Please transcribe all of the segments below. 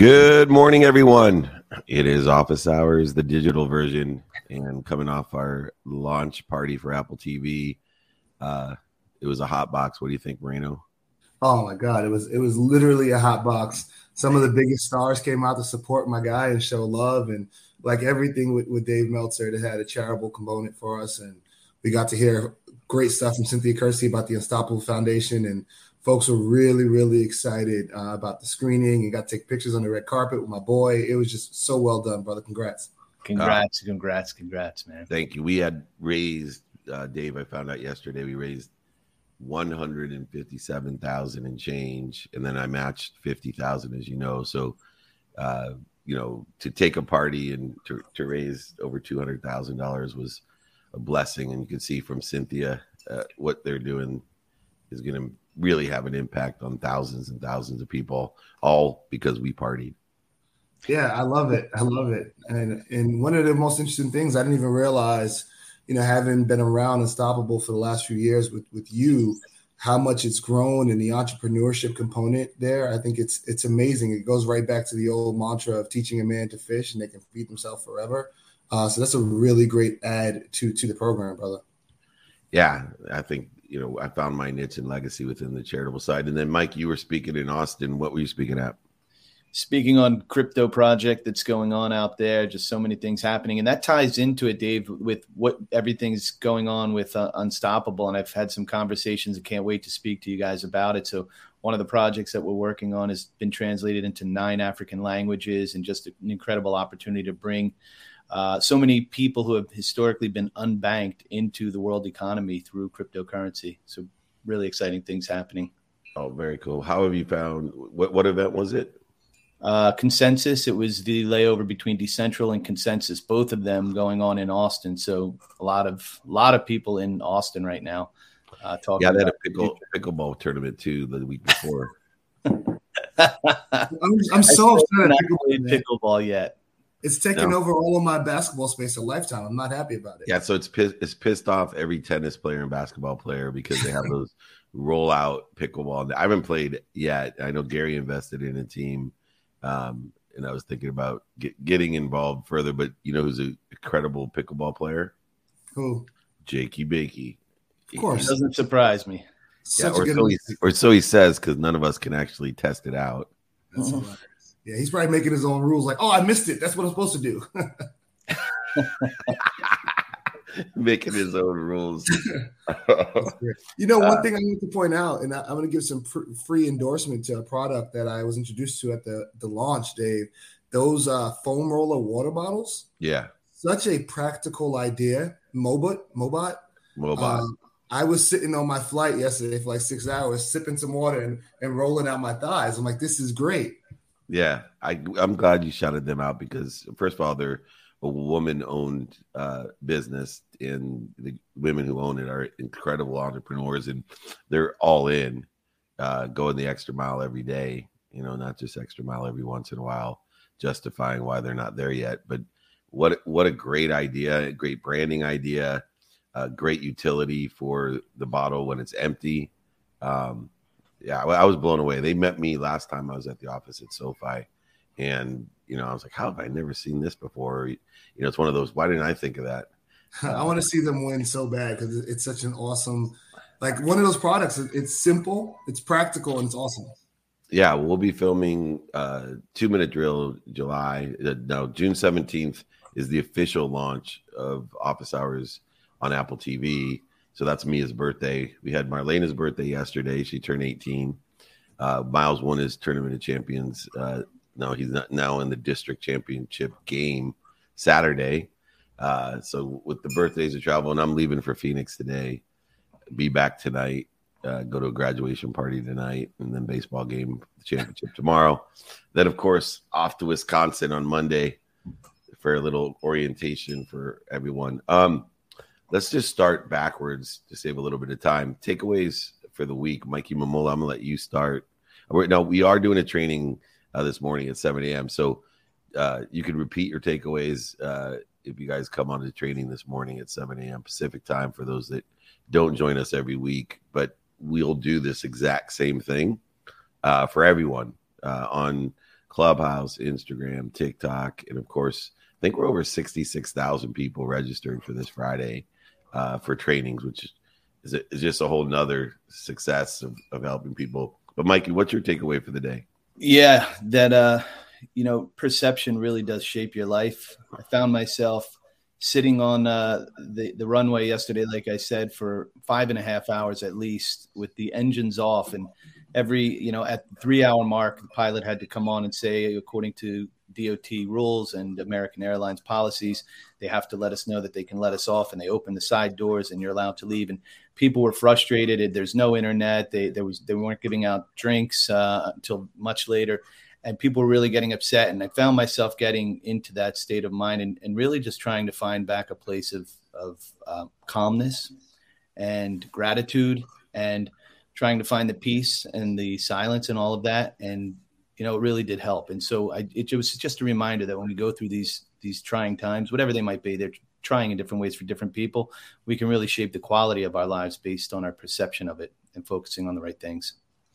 Good morning, everyone. It is office hours, the digital version, and coming off our launch party for Apple TV. Uh, it was a hot box. What do you think, Moreno? Oh my god, it was it was literally a hot box. Some of the biggest stars came out to support my guy and show love, and like everything with, with Dave Meltzer, it had a charitable component for us, and we got to hear great stuff from Cynthia Kersey about the Unstoppable Foundation, and folks were really really excited uh, about the screening and got to take pictures on the red carpet with my boy. It was just so well done, brother. Congrats. Congrats, uh, congrats, congrats, man. Thank you. We had raised uh, Dave. I found out yesterday we raised 157,000 and change. And then I matched 50,000, as you know. So, uh, you know, to take a party and to, to raise over $200,000 was a blessing. And you can see from Cynthia uh, what they're doing is going to really have an impact on thousands and thousands of people, all because we partied. Yeah, I love it. I love it. And and one of the most interesting things I didn't even realize – you know, having been around Unstoppable for the last few years with with you, how much it's grown and the entrepreneurship component there. I think it's it's amazing. It goes right back to the old mantra of teaching a man to fish and they can feed themselves forever. Uh, so that's a really great add to to the program, brother. Yeah, I think you know I found my niche and legacy within the charitable side. And then Mike, you were speaking in Austin. What were you speaking at? speaking on crypto project that's going on out there just so many things happening and that ties into it dave with what everything's going on with uh, unstoppable and i've had some conversations and can't wait to speak to you guys about it so one of the projects that we're working on has been translated into nine african languages and just an incredible opportunity to bring uh, so many people who have historically been unbanked into the world economy through cryptocurrency. So really exciting things happening. Oh very cool. How have you found what, what event was it? Uh, consensus. It was the layover between Decentral and Consensus, both of them going on in Austin. So a lot of a lot of people in Austin right now uh, talking. Yeah, they had a pickle pickleball tournament too the week before. I'm, I'm so upset. Not played pickleball yet. It's taken no. over all of my basketball space a lifetime. I'm not happy about it. Yeah, so it's pissed, it's pissed off every tennis player and basketball player because they have those rollout pickleball. I haven't played yet. I know Gary invested in a team um, and I was thinking about get, getting involved further, but you know who's an incredible pickleball player? Who? Jakey Bakey. Of course, it doesn't surprise me. Yeah, or, so he, or, so he, says, because none of us can actually test it out. Mm-hmm. Yeah, he's probably making his own rules. Like, oh, I missed it. That's what I'm supposed to do. making his own rules. you know, one uh, thing I need to point out, and I, am going to give some pr- free endorsement to a product that I was introduced to at the the launch, Dave. Those uh, foam roller water bottles. Yeah, such a practical idea. Mobot, Mobot, Mobot. Um, I was sitting on my flight yesterday for like six hours, sipping some water and, and rolling out my thighs. I'm like, this is great. Yeah, I, I'm glad you shouted them out because first of all, they're a woman owned uh, business and the women who own it are incredible entrepreneurs and they're all in uh, going the extra mile every day you know not just extra mile every once in a while justifying why they're not there yet but what what a great idea a great branding idea a great utility for the bottle when it's empty um, yeah i was blown away they met me last time i was at the office at sofi and you know, I was like, how have I never seen this before? You know, it's one of those. Why didn't I think of that? I want to see them win so bad because it's such an awesome, like one of those products. It's simple, it's practical, and it's awesome. Yeah, we'll be filming uh two minute drill July. Uh, no, June seventeenth is the official launch of Office Hours on Apple TV. So that's Mia's birthday. We had Marlena's birthday yesterday. She turned 18. Uh, Miles won his Tournament of Champions uh, no, he's not now in the district championship game Saturday. Uh, so with the birthdays of travel, and I'm leaving for Phoenix today. Be back tonight. Uh, go to a graduation party tonight, and then baseball game championship tomorrow. Then, of course, off to Wisconsin on Monday for a little orientation for everyone. Um, let's just start backwards to save a little bit of time. Takeaways for the week, Mikey Mamola. I'm gonna let you start. Now we are doing a training uh, this morning at 7 a.m. So uh, you can repeat your takeaways uh, if you guys come on to training this morning at 7 a.m. Pacific time for those that don't join us every week. But we'll do this exact same thing uh, for everyone uh, on Clubhouse, Instagram, TikTok, and of course, I think we're over 66,000 people registered for this Friday uh, for trainings, which is, is just a whole nother success of, of helping people. But Mikey, what's your takeaway for the day? Yeah, that uh, you know, perception really does shape your life. I found myself sitting on uh, the the runway yesterday, like I said, for five and a half hours at least, with the engines off, and every you know at the three hour mark, the pilot had to come on and say, according to DOT rules and American Airlines policies, they have to let us know that they can let us off, and they open the side doors, and you're allowed to leave. And people were frustrated. There's no internet. They there was they weren't giving out drinks uh, until much later and people were really getting upset. And I found myself getting into that state of mind and, and really just trying to find back a place of, of uh, calmness and gratitude and trying to find the peace and the silence and all of that. And, you know, it really did help. And so I, it was just a reminder that when we go through these, these trying times, whatever they might be, they're trying in different ways for different people. We can really shape the quality of our lives based on our perception of it and focusing on the right things.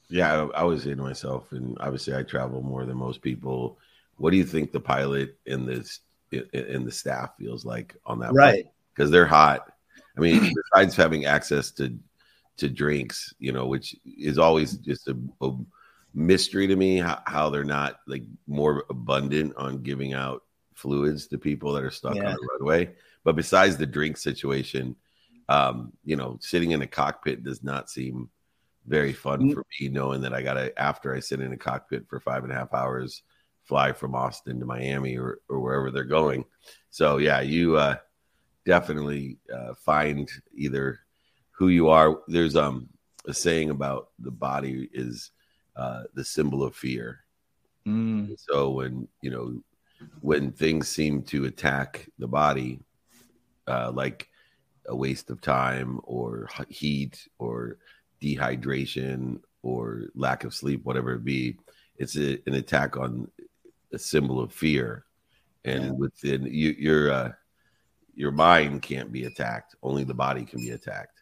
Yeah, I, I was saying to myself, and obviously I travel more than most people. What do you think the pilot and this and the staff feels like on that? Right, because they're hot. I mean, besides having access to to drinks, you know, which is always just a, a mystery to me how, how, they're not like more abundant on giving out fluids to people that are stuck yeah. on the roadway. But besides the drink situation, um, you know, sitting in a cockpit does not seem very fun mm-hmm. for me knowing that I got to, after I sit in a cockpit for five and a half hours, fly from Austin to Miami or, or wherever they're going. So, yeah, you uh, definitely uh, find either who you are. There's um, a saying about the body is uh, the symbol of fear. Mm. So, when, you know, when things seem to attack the body, uh, like a waste of time or heat or dehydration or lack of sleep, whatever it be, it's a, an attack on a symbol of fear. And yeah. within you, your uh, your mind can't be attacked; only the body can be attacked.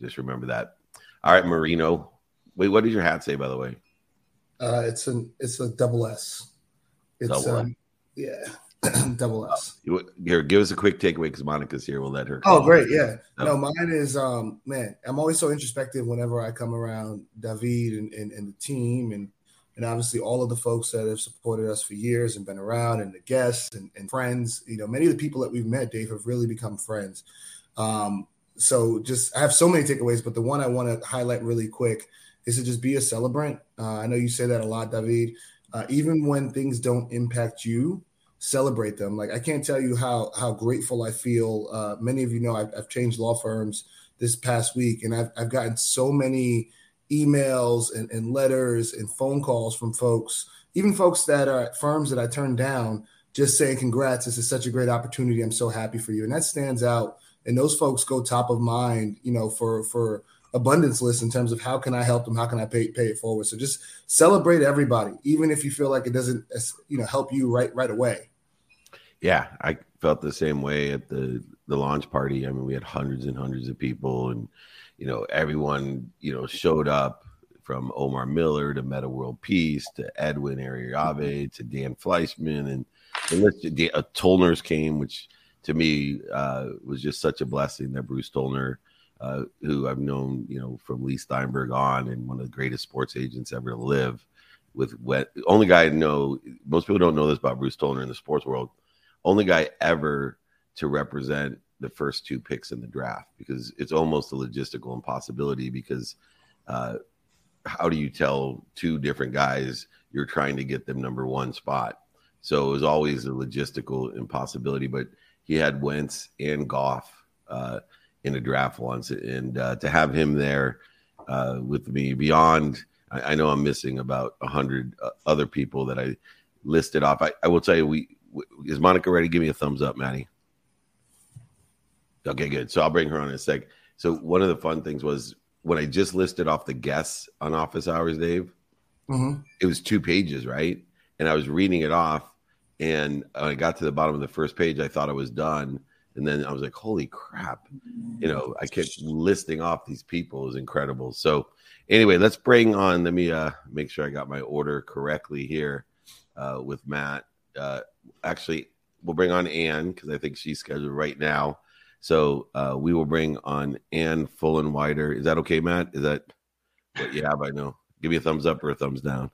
Just remember that. All right, Marino. Wait, what does your hat say, by the way? Uh, it's an it's a double S. It's double um, yeah. double S. Here, give us a quick takeaway because Monica's here. We'll let her. Oh, great. Yeah. No, mine is, um, man, I'm always so introspective whenever I come around David and, and, and, the team and, and obviously all of the folks that have supported us for years and been around and the guests and, and friends. You know, many of the people that we've met, Dave, have really become friends. Um, so just, I have so many takeaways, but the one I want to highlight really quick is to just be a celebrant. Uh, I know you say that a lot, David. Uh, even when things don't impact you, celebrate them. Like I can't tell you how how grateful I feel. Uh, many of you know I've, I've, changed law firms this past week, and I've I've gotten so many emails and, and letters and phone calls from folks, even folks that are at firms that I turned down, just saying congrats. This is such a great opportunity. I'm so happy for you, and that stands out. And those folks go top of mind, you know, for for abundance list in terms of how can I help them, how can I pay pay it forward. So just celebrate everybody, even if you feel like it doesn't, you know, help you right right away. Yeah, I felt the same way at the the launch party. I mean, we had hundreds and hundreds of people, and you know, everyone you know showed up from Omar Miller to Metta World Peace to Edwin Ariave to Dan Fleischman, and and the uh, Tollner's came, which to me uh, was just such a blessing that Bruce Tollner. Uh, who I've known, you know, from Leigh Steinberg on, and one of the greatest sports agents ever to live. With wet, only guy I know. Most people don't know this about Bruce Tollner in the sports world only guy ever to represent the first two picks in the draft because it's almost a logistical impossibility because uh, how do you tell two different guys you're trying to get them number one spot? So it was always a logistical impossibility. But he had Wentz and Goff uh, in a draft once, and uh, to have him there uh, with me beyond, I, I, know I'm missing about a hundred uh, other people that I listed off. I, I will tell you, we is Monica ready? Give me a thumbs up, Maddie. Okay, good. So I'll bring her on in a sec. So one of the fun things was when I just listed off the guests on office hours, Dave. Mm-hmm. It was two pages, right? And I was reading it off, and I got to the bottom of the first page. I thought I was done, and then I was like, "Holy crap!" You know, I kept listing off these people. It was incredible. So anyway, let's bring on. Let me uh, make sure I got my order correctly here. uh, with Matt. Uh, actually, we'll bring on Ann because I think she's scheduled right now. So uh, we will bring on Ann Fulenwider. Is that okay, Matt? Is that what you have? I know. Give me a thumbs up or a thumbs down.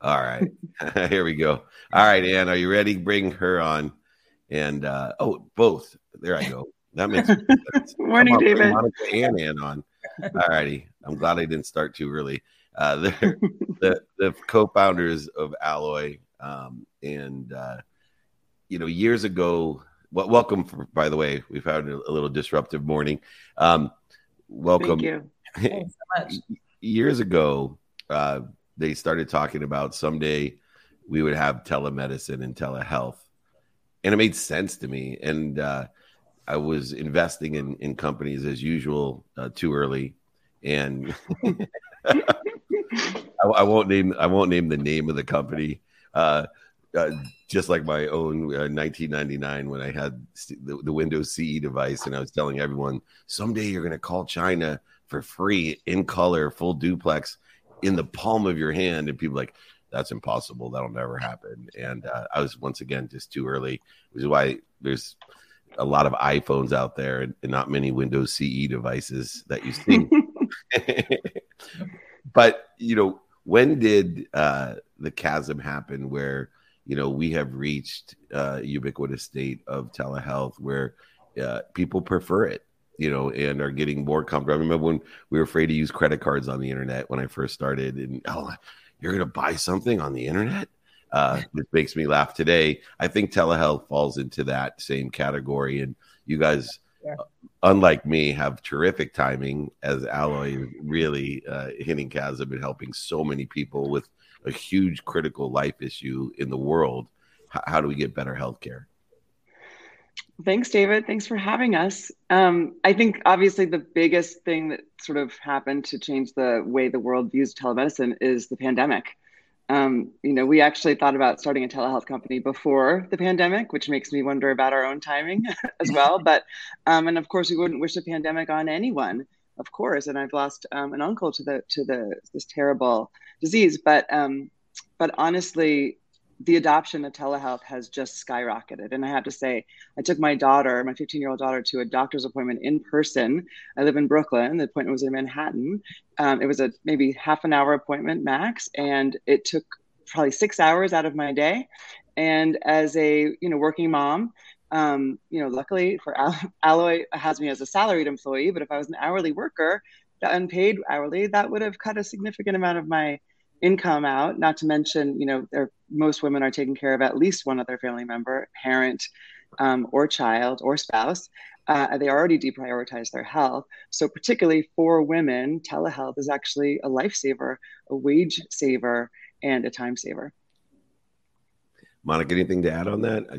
All right. Here we go. All right, Ann, are you ready? Bring her on. And uh, oh, both. There I go. That makes sense. Morning, David. Monica and Ann on. All righty. I'm glad I didn't start too early. Uh, they're the, the co-founders of Alloy. Um, and, uh, you know, years ago, well, welcome, for, by the way. We've had a, a little disruptive morning. Um, welcome. Thank you. Thanks so much. years ago, uh, they started talking about someday we would have telemedicine and telehealth. And it made sense to me. And uh, I was investing in, in companies as usual uh, too early. And I, I, won't name I won't name the name of the company. Uh, uh, just like my own 1999 uh, when I had the, the Windows CE device, and I was telling everyone someday you're going to call China for free in color, full duplex in the palm of your hand. And people like, that's impossible. That'll never happen. And uh, I was once again just too early, which is why there's a lot of iPhones out there and, not many Windows CE devices that you see. but, you know, when did uh, the chasm happen where, you know, we have reached uh, ubiquitous state of telehealth where uh, people prefer it? you know, and are getting more comfortable. I remember when we were afraid to use credit cards on the internet when I first started, and oh, you're going to buy something on the internet? Uh, it makes me laugh today. I think telehealth falls into that same category, and you guys. Yeah. Unlike me, have terrific timing as Alloy really uh, hitting chasm and helping so many people with a huge critical life issue in the world. H- how do we get better healthcare? Thanks, David. Thanks for having us. Um, I think obviously the biggest thing that sort of happened to change the way the world views telemedicine is the pandemic. Um, you know, we actually thought about starting a telehealth company before the pandemic, which makes me wonder about our own timing as well. But, um, and of course, we wouldn't wish the pandemic on anyone, of course. And I've lost um, an uncle to the to the this terrible disease. But, um, but honestly, the adoption of telehealth has just skyrocketed. And I have to say, I took my daughter, my 15 year old daughter, to a doctor's appointment in person. I live in Brooklyn. The appointment was in Manhattan. Um, it was a maybe half an hour appointment max, and it took probably six hours out of my day. And as a you know working mom, um, you know, luckily for Alloy has me as a salaried employee, but if I was an hourly worker, the unpaid hourly, that would have cut a significant amount of my income out not to mention you know most women are taking care of at least one other family member parent um, or child or spouse. Uh, they already deprioritize their health. So particularly for women telehealth is actually a lifesaver a wage saver and a time saver. Monica anything to add on that? I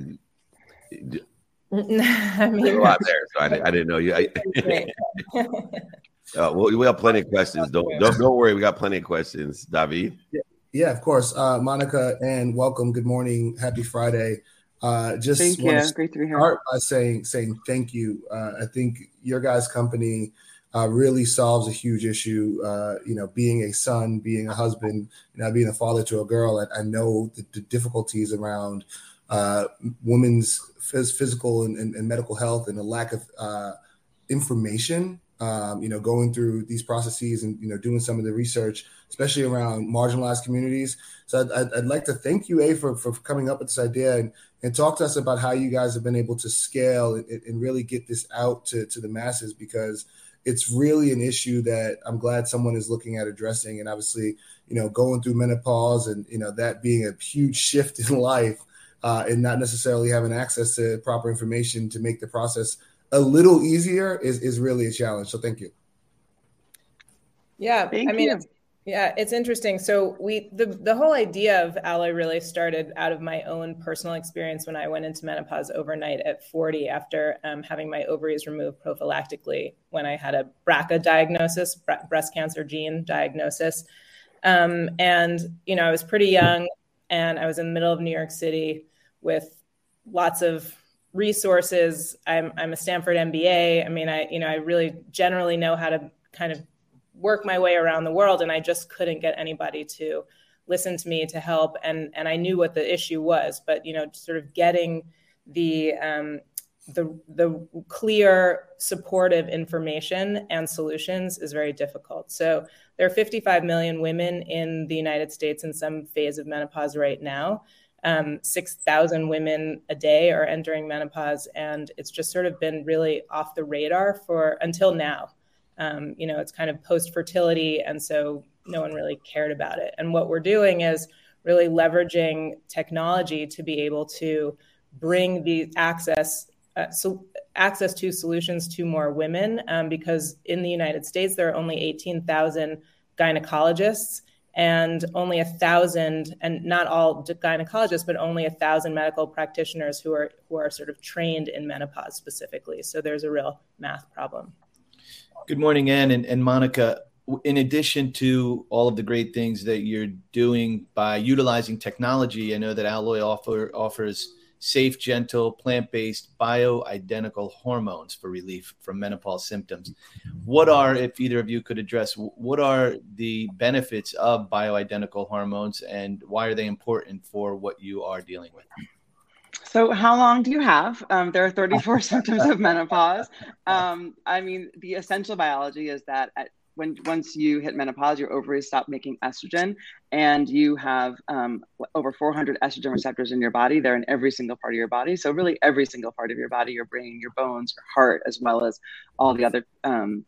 mean, a lot there, so I, I didn't know you. I, Uh, well, we have plenty of questions. Don't don't don't worry. We got plenty of questions, David. Yeah, yeah of course. Uh, Monica and welcome. Good morning. Happy Friday. Uh, just thank you. Great to be here. Start by saying saying thank you. Uh, I think your guys' company uh, really solves a huge issue. Uh, you know, being a son, being a husband, you know, being a father to a girl. I, I know the, the, difficulties around uh, women's phys- physical and, and, and, medical health and the lack of uh, information um, you know, going through these processes and you know doing some of the research, especially around marginalized communities. So I'd, I'd, I'd like to thank you, A, for, for coming up with this idea and, and talk to us about how you guys have been able to scale and, and really get this out to, to the masses because it's really an issue that I'm glad someone is looking at addressing. And obviously, you know, going through menopause and you know that being a huge shift in life uh, and not necessarily having access to proper information to make the process a little easier is is really a challenge. So thank you. Yeah, thank I mean, you. It's, yeah, it's interesting. So we the the whole idea of Alloy really started out of my own personal experience when I went into menopause overnight at 40 after um, having my ovaries removed prophylactically when I had a BRCA diagnosis, breast cancer gene diagnosis, um, and you know I was pretty young and I was in the middle of New York City with lots of resources. I'm I'm a Stanford MBA. I mean, I you know I really generally know how to kind of work my way around the world, and I just couldn't get anybody to listen to me to help, and and I knew what the issue was, but you know, sort of getting the um, the the clear supportive information and solutions is very difficult. So there are 55 million women in the United States in some phase of menopause right now. Um, 6,000 women a day are entering menopause, and it's just sort of been really off the radar for until now. Um, you know, it's kind of post fertility, and so no one really cared about it. And what we're doing is really leveraging technology to be able to bring the access uh, so access to solutions to more women um, because in the United States there are only 18,000 gynecologists and only a thousand and not all gynecologists but only a thousand medical practitioners who are who are sort of trained in menopause specifically. So there's a real math problem. Good morning anne and, and monica. In addition to all of the great things that you're doing by utilizing technology i know that alloy offer, offers safe, gentle, plant based, bioidentical hormones for relief from menopause symptoms. What are, if either of you could address, what are the benefits of bioidentical hormones and why are they important for what you are dealing with? So, how long do you have? Um, there are 34 symptoms of menopause. Um, I mean, the essential biology is that at when once you hit menopause, your ovaries stop making estrogen, and you have um, over 400 estrogen receptors in your body. They're in every single part of your body. So really, every single part of your body, your brain, your bones, your heart, as well as all the other um,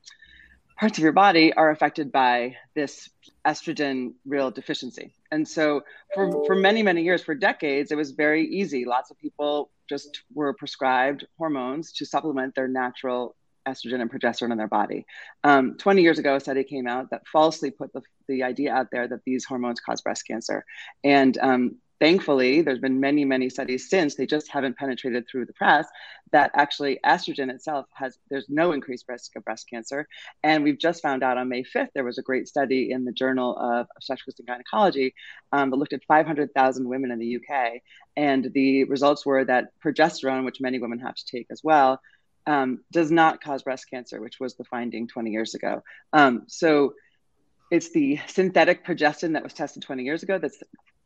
parts of your body, are affected by this estrogen real deficiency. And so, for for many many years, for decades, it was very easy. Lots of people just were prescribed hormones to supplement their natural estrogen and progesterone in their body. Um, 20 years ago, a study came out that falsely put the, the idea out there that these hormones cause breast cancer. And um, thankfully, there's been many, many studies since, they just haven't penetrated through the press, that actually estrogen itself has, there's no increased risk of breast cancer. And we've just found out on May 5th, there was a great study in the Journal of Obstetrics and Gynecology um, that looked at 500,000 women in the UK. And the results were that progesterone, which many women have to take as well, um, does not cause breast cancer, which was the finding 20 years ago. Um, so it's the synthetic progestin that was tested 20 years ago that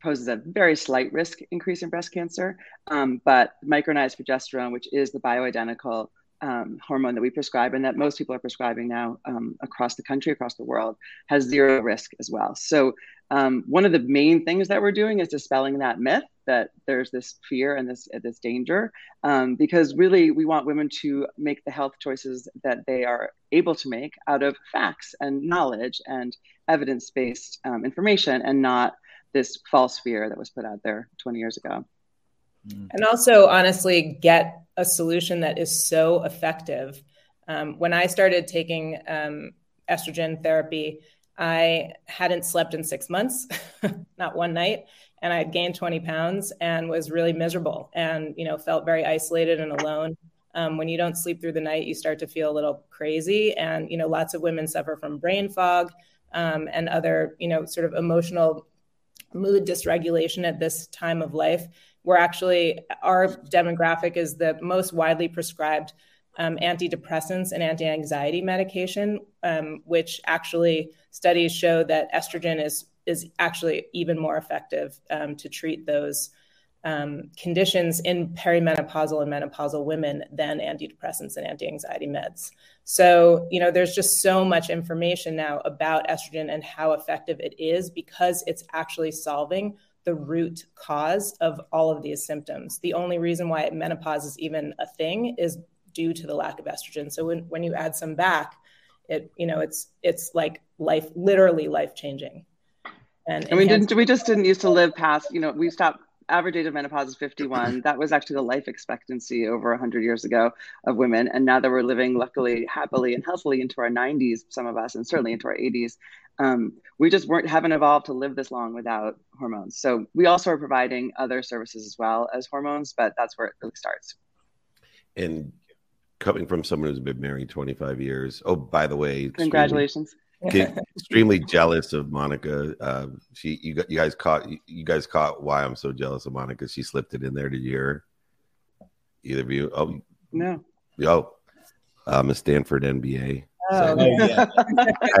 poses a very slight risk increase in breast cancer. Um, but micronized progesterone, which is the bioidentical um, hormone that we prescribe and that most people are prescribing now um, across the country, across the world, has zero risk as well. So, um, one of the main things that we're doing is dispelling that myth that there's this fear and this this danger, um, because really we want women to make the health choices that they are able to make out of facts and knowledge and evidence based um, information, and not this false fear that was put out there 20 years ago. Mm. And also, honestly, get a solution that is so effective. Um, when I started taking um, estrogen therapy, I hadn't slept in six months, not one night, and I had gained 20 pounds and was really miserable and you know felt very isolated and alone. Um, when you don't sleep through the night, you start to feel a little crazy, and you know lots of women suffer from brain fog um, and other you know sort of emotional mood dysregulation at this time of life we're actually our demographic is the most widely prescribed um, antidepressants and anti-anxiety medication, um, which actually studies show that estrogen is is actually even more effective um, to treat those um, conditions in perimenopausal and menopausal women than antidepressants and anti-anxiety meds. So, you know, there's just so much information now about estrogen and how effective it is because it's actually solving the root cause of all of these symptoms. The only reason why menopause is even a thing is due to the lack of estrogen. So when, when you add some back, it you know it's it's like life literally life changing. And, and we didn't we just didn't used to live past you know we stopped average age of menopause is 51 that was actually the life expectancy over 100 years ago of women. And now that we're living luckily happily and healthily into our 90s some of us and certainly into our 80s um, we just weren't haven't evolved to live this long without hormones. So we also are providing other services as well as hormones but that's where it really starts. And coming from someone who's been married 25 years oh by the way congratulations extremely jealous of Monica. Uh, she, you, got you guys caught, you guys caught why I'm so jealous of Monica. She slipped it in there. Did you hear? Either of you? Oh, no. Oh, I'm a Stanford MBA. Oh, so, yeah.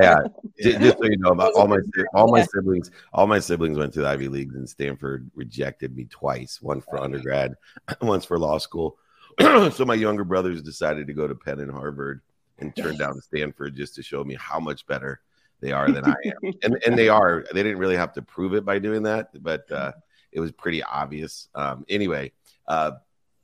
yeah. Just so you know, about all my all my siblings, all my siblings went to the Ivy Leagues, and Stanford rejected me twice. One for undergrad, once for law school. so my younger brothers decided to go to Penn and Harvard, and turned down Stanford just to show me how much better they are than I am. and and they are. They didn't really have to prove it by doing that, but uh, it was pretty obvious. Um, anyway, uh,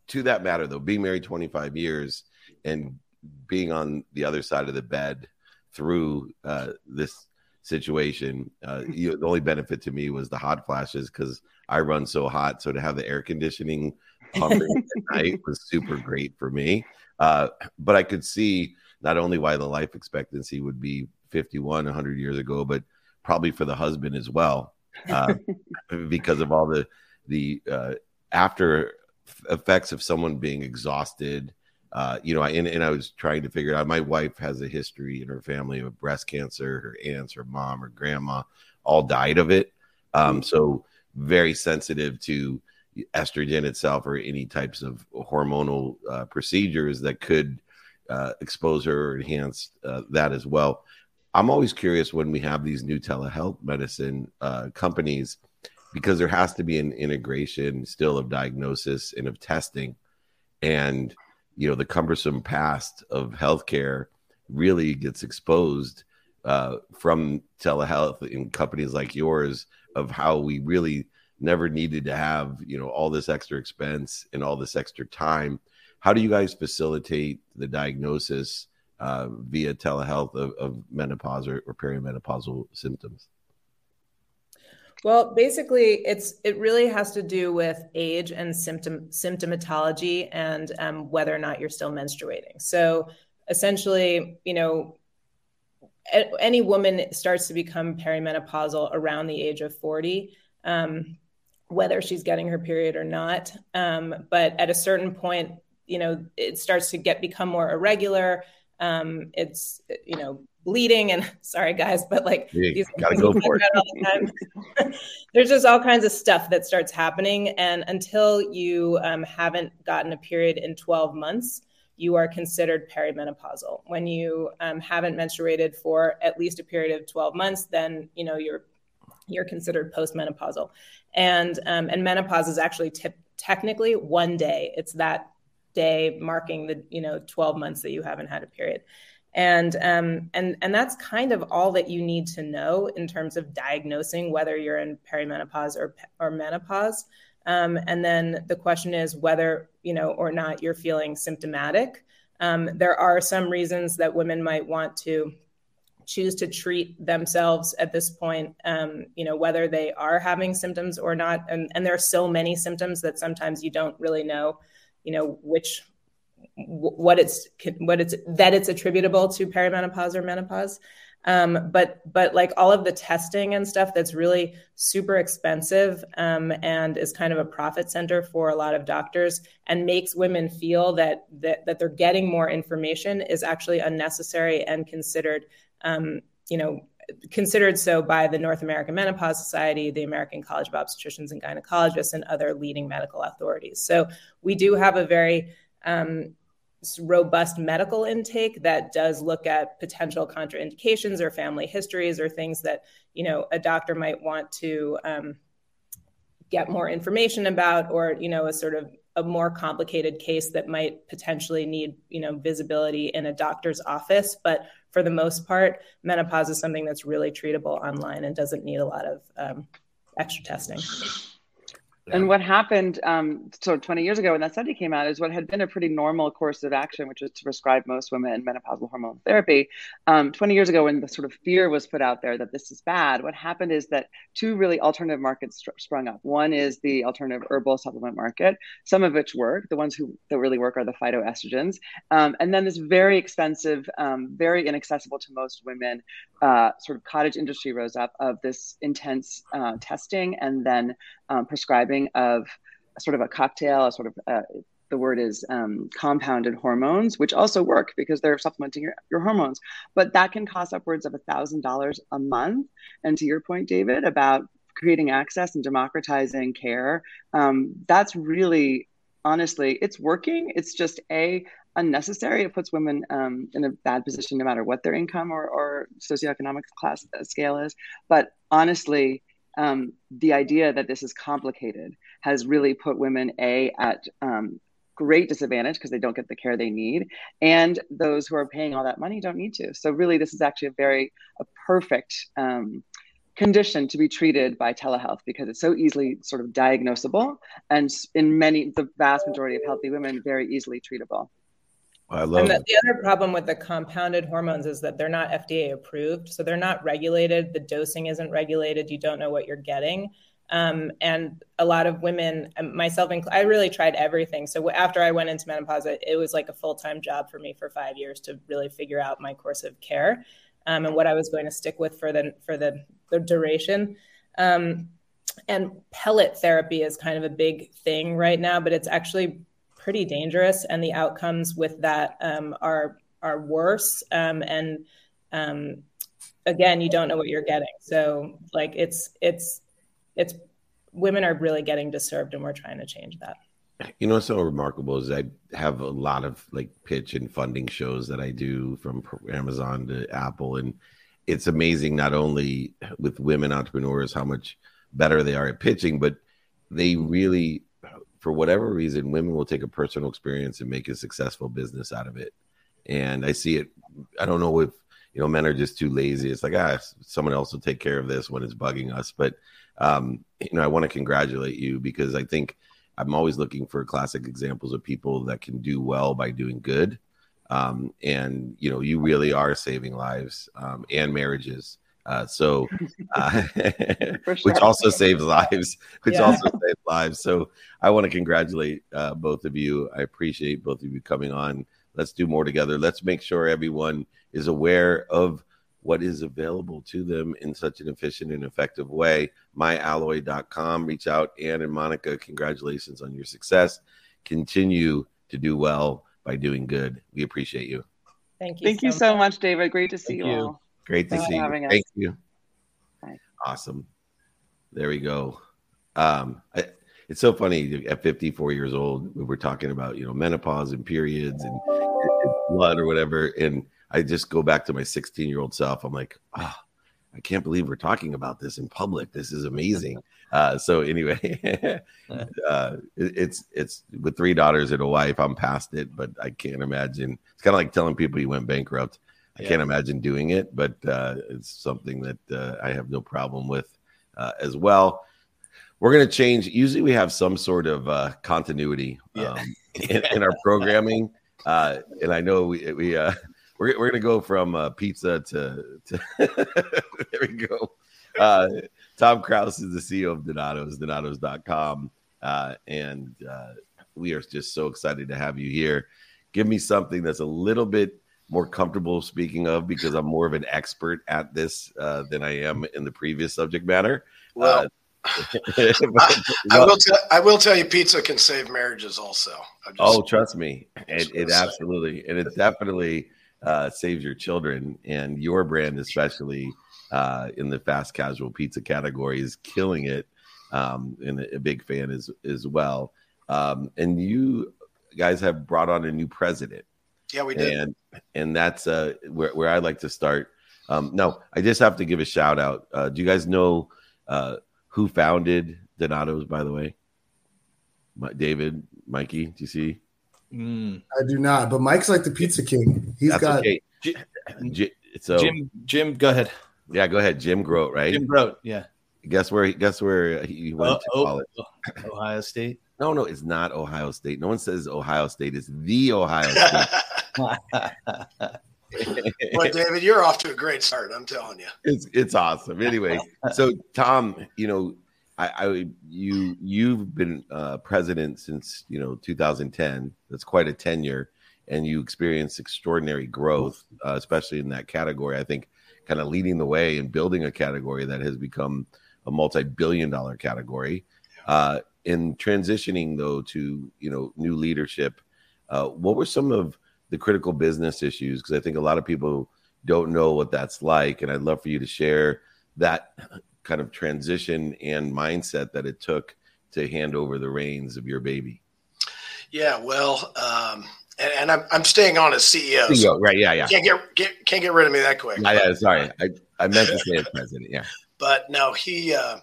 to that matter though, being married 25 years and being on the other side of the bed through uh, this situation, uh, you, the only benefit to me was the hot flashes because I run so hot. So to have the air conditioning pumping at night was super great for me. Uh, but I could see not only why the life expectancy would be 51 100 years ago, but probably for the husband as well, uh, because of all the the uh, after effects of someone being exhausted. Uh, you know, I, and, and I was trying to figure out. My wife has a history in her family of breast cancer. Her aunts, her mom, her grandma, all died of it. Um, so very sensitive to estrogen itself or any types of hormonal uh, procedures that could uh, expose or enhance uh, that as well. I'm always curious when we have these new telehealth medicine uh, companies because there has to be an integration still of diagnosis and of testing and you know the cumbersome past of healthcare really gets exposed uh, from telehealth in companies like yours of how we really never needed to have you know all this extra expense and all this extra time how do you guys facilitate the diagnosis uh, via telehealth of, of menopause or, or perimenopausal symptoms well, basically, it's it really has to do with age and symptom symptomatology and um, whether or not you're still menstruating. So, essentially, you know, any woman starts to become perimenopausal around the age of 40, um, whether she's getting her period or not. Um, but at a certain point, you know, it starts to get become more irregular. Um, it's you know bleeding and sorry guys but like you gotta go for it. there's just all kinds of stuff that starts happening and until you um, haven't gotten a period in 12 months you are considered perimenopausal. When you um, haven't menstruated for at least a period of 12 months then you know you're you're considered postmenopausal. And um, and menopause is actually t- technically one day. It's that day marking the you know 12 months that you haven't had a period and um, and and that's kind of all that you need to know in terms of diagnosing whether you're in perimenopause or or menopause. Um, and then the question is whether you know or not you're feeling symptomatic. Um, there are some reasons that women might want to choose to treat themselves at this point. Um, you know whether they are having symptoms or not, and and there are so many symptoms that sometimes you don't really know. You know which what it's what it's that it's attributable to perimenopause or menopause. Um, but but like all of the testing and stuff that's really super expensive um, and is kind of a profit center for a lot of doctors and makes women feel that that, that they're getting more information is actually unnecessary and considered um, you know considered so by the North American Menopause Society, the American College of Obstetricians and Gynecologists, and other leading medical authorities. So we do have a very um, robust medical intake that does look at potential contraindications or family histories or things that you know a doctor might want to um, get more information about or you know a sort of a more complicated case that might potentially need you know visibility in a doctor's office but for the most part menopause is something that's really treatable online and doesn't need a lot of um, extra testing and what happened, um, so 20 years ago when that study came out, is what had been a pretty normal course of action, which was to prescribe most women menopausal hormone therapy. Um, 20 years ago, when the sort of fear was put out there that this is bad, what happened is that two really alternative markets sprung up. One is the alternative herbal supplement market, some of which work. The ones who that really work are the phytoestrogens, um, and then this very expensive, um, very inaccessible to most women, uh, sort of cottage industry rose up of this intense uh, testing and then um, prescribing of sort of a cocktail, a sort of uh, the word is um, compounded hormones, which also work because they're supplementing your, your hormones. But that can cost upwards of a thousand dollars a month. And to your point, David, about creating access and democratizing care, um, that's really honestly, it's working. It's just a unnecessary. It puts women um, in a bad position no matter what their income or, or socioeconomic class uh, scale is. But honestly, um, the idea that this is complicated has really put women a at um, great disadvantage because they don't get the care they need and those who are paying all that money don't need to. So really this is actually a very a perfect um, condition to be treated by telehealth because it's so easily sort of diagnosable and in many the vast majority of healthy women very easily treatable I love and the, the, other problem with the compounded hormones is that they're not FDA approved. So they're not regulated. The dosing isn't regulated. You don't know what you're getting. Um, and a lot of women, um, myself, included I really tried everything. So after I went into menopause, it was like a full time job for me for five years to really figure out my course of care um, and what I was going to stick with for the for the, the duration. Um, and pellet therapy is kind of a big thing right now, but it's actually pretty dangerous, and the outcomes with that um, are are worse. Um, and again, you don't know what you're getting. So like it's it's it's women are really getting disturbed and we're trying to change that you know what's so remarkable is i have a lot of like pitch and funding shows that i do from amazon to apple and it's amazing not only with women entrepreneurs how much better they are at pitching but they really for whatever reason women will take a personal experience and make a successful business out of it and i see it i don't know if you know men are just too lazy it's like ah someone else will take care of this when it's bugging us but um, you know, I want to congratulate you because I think I'm always looking for classic examples of people that can do well by doing good. Um, and you know, you really are saving lives um, and marriages. Uh, so, uh, sure. which also saves lives, which yeah. also saves lives. So, I want to congratulate uh, both of you. I appreciate both of you coming on. Let's do more together. Let's make sure everyone is aware of what is available to them in such an efficient and effective way. Myalloy.com. Reach out. Ann and Monica, congratulations on your success. Continue to do well by doing good. We appreciate you. Thank you. Thank so you so much, David. Great to see you, you, all. Great to Thanks see you. Thank you. Bye. Awesome. There we go. Um, I, it's so funny at 54 years old, we're talking about, you know, menopause and periods and, and blood or whatever. And I just go back to my 16 year old self. I'm like, ah, oh, I can't believe we're talking about this in public. This is amazing. Uh, so anyway, uh, it, it's it's with three daughters and a wife. I'm past it, but I can't imagine. It's kind of like telling people you went bankrupt. I yeah. can't imagine doing it, but uh, it's something that uh, I have no problem with uh, as well. We're going to change. Usually, we have some sort of uh, continuity um, in, in, our programming, and I know we we we're, we're gonna go from uh, pizza to, to there we go. Uh, Tom Krouse is the CEO of Donatos, Donatos.com, uh, and uh, we are just so excited to have you here. Give me something that's a little bit more comfortable speaking of because I'm more of an expert at this uh, than I am in the previous subject matter. Well, uh, I, I, will t- I will tell you, pizza can save marriages. Also, just, oh, trust me, it, it absolutely, and it definitely uh, saves your children, and your brand, especially uh, in the fast casual pizza category, is killing it. Um, and a, big fan as as well. Um, and you guys have brought on a new president. Yeah, we did. And and that's uh, where where I'd like to start. Um, no, I just have to give a shout out. Uh, do you guys know uh, who founded Donatos? By the way, David, Mikey, do you see? Mm. I do not, but Mike's like the pizza king. He's That's got. Okay. G- so Jim, Jim, go ahead. Yeah, go ahead, Jim Grote, right? Jim Grote, yeah. Guess where? Guess where he went uh, to oh, college? Ohio State. No, no, it's not Ohio State. No one says Ohio State. It's the Ohio State. Boy, David, you're off to a great start. I'm telling you. It's it's awesome. Anyway, so Tom, you know, I, I you you've been uh, president since you know 2010. That's quite a tenure, and you experienced extraordinary growth, uh, especially in that category. I think kind of leading the way and building a category that has become a multi-billion-dollar category. Uh, in transitioning though to you know new leadership, uh, what were some of the critical business issues? Because I think a lot of people don't know what that's like, and I'd love for you to share that kind of transition and mindset that it took to hand over the reins of your baby? Yeah, well, um, and, and I'm, I'm staying on as CEO. CEO so right? Yeah, yeah. Can't get, get can't get rid of me that quick. Yeah, yeah sorry, I, I meant to say as president. Yeah, but no, he. Uh,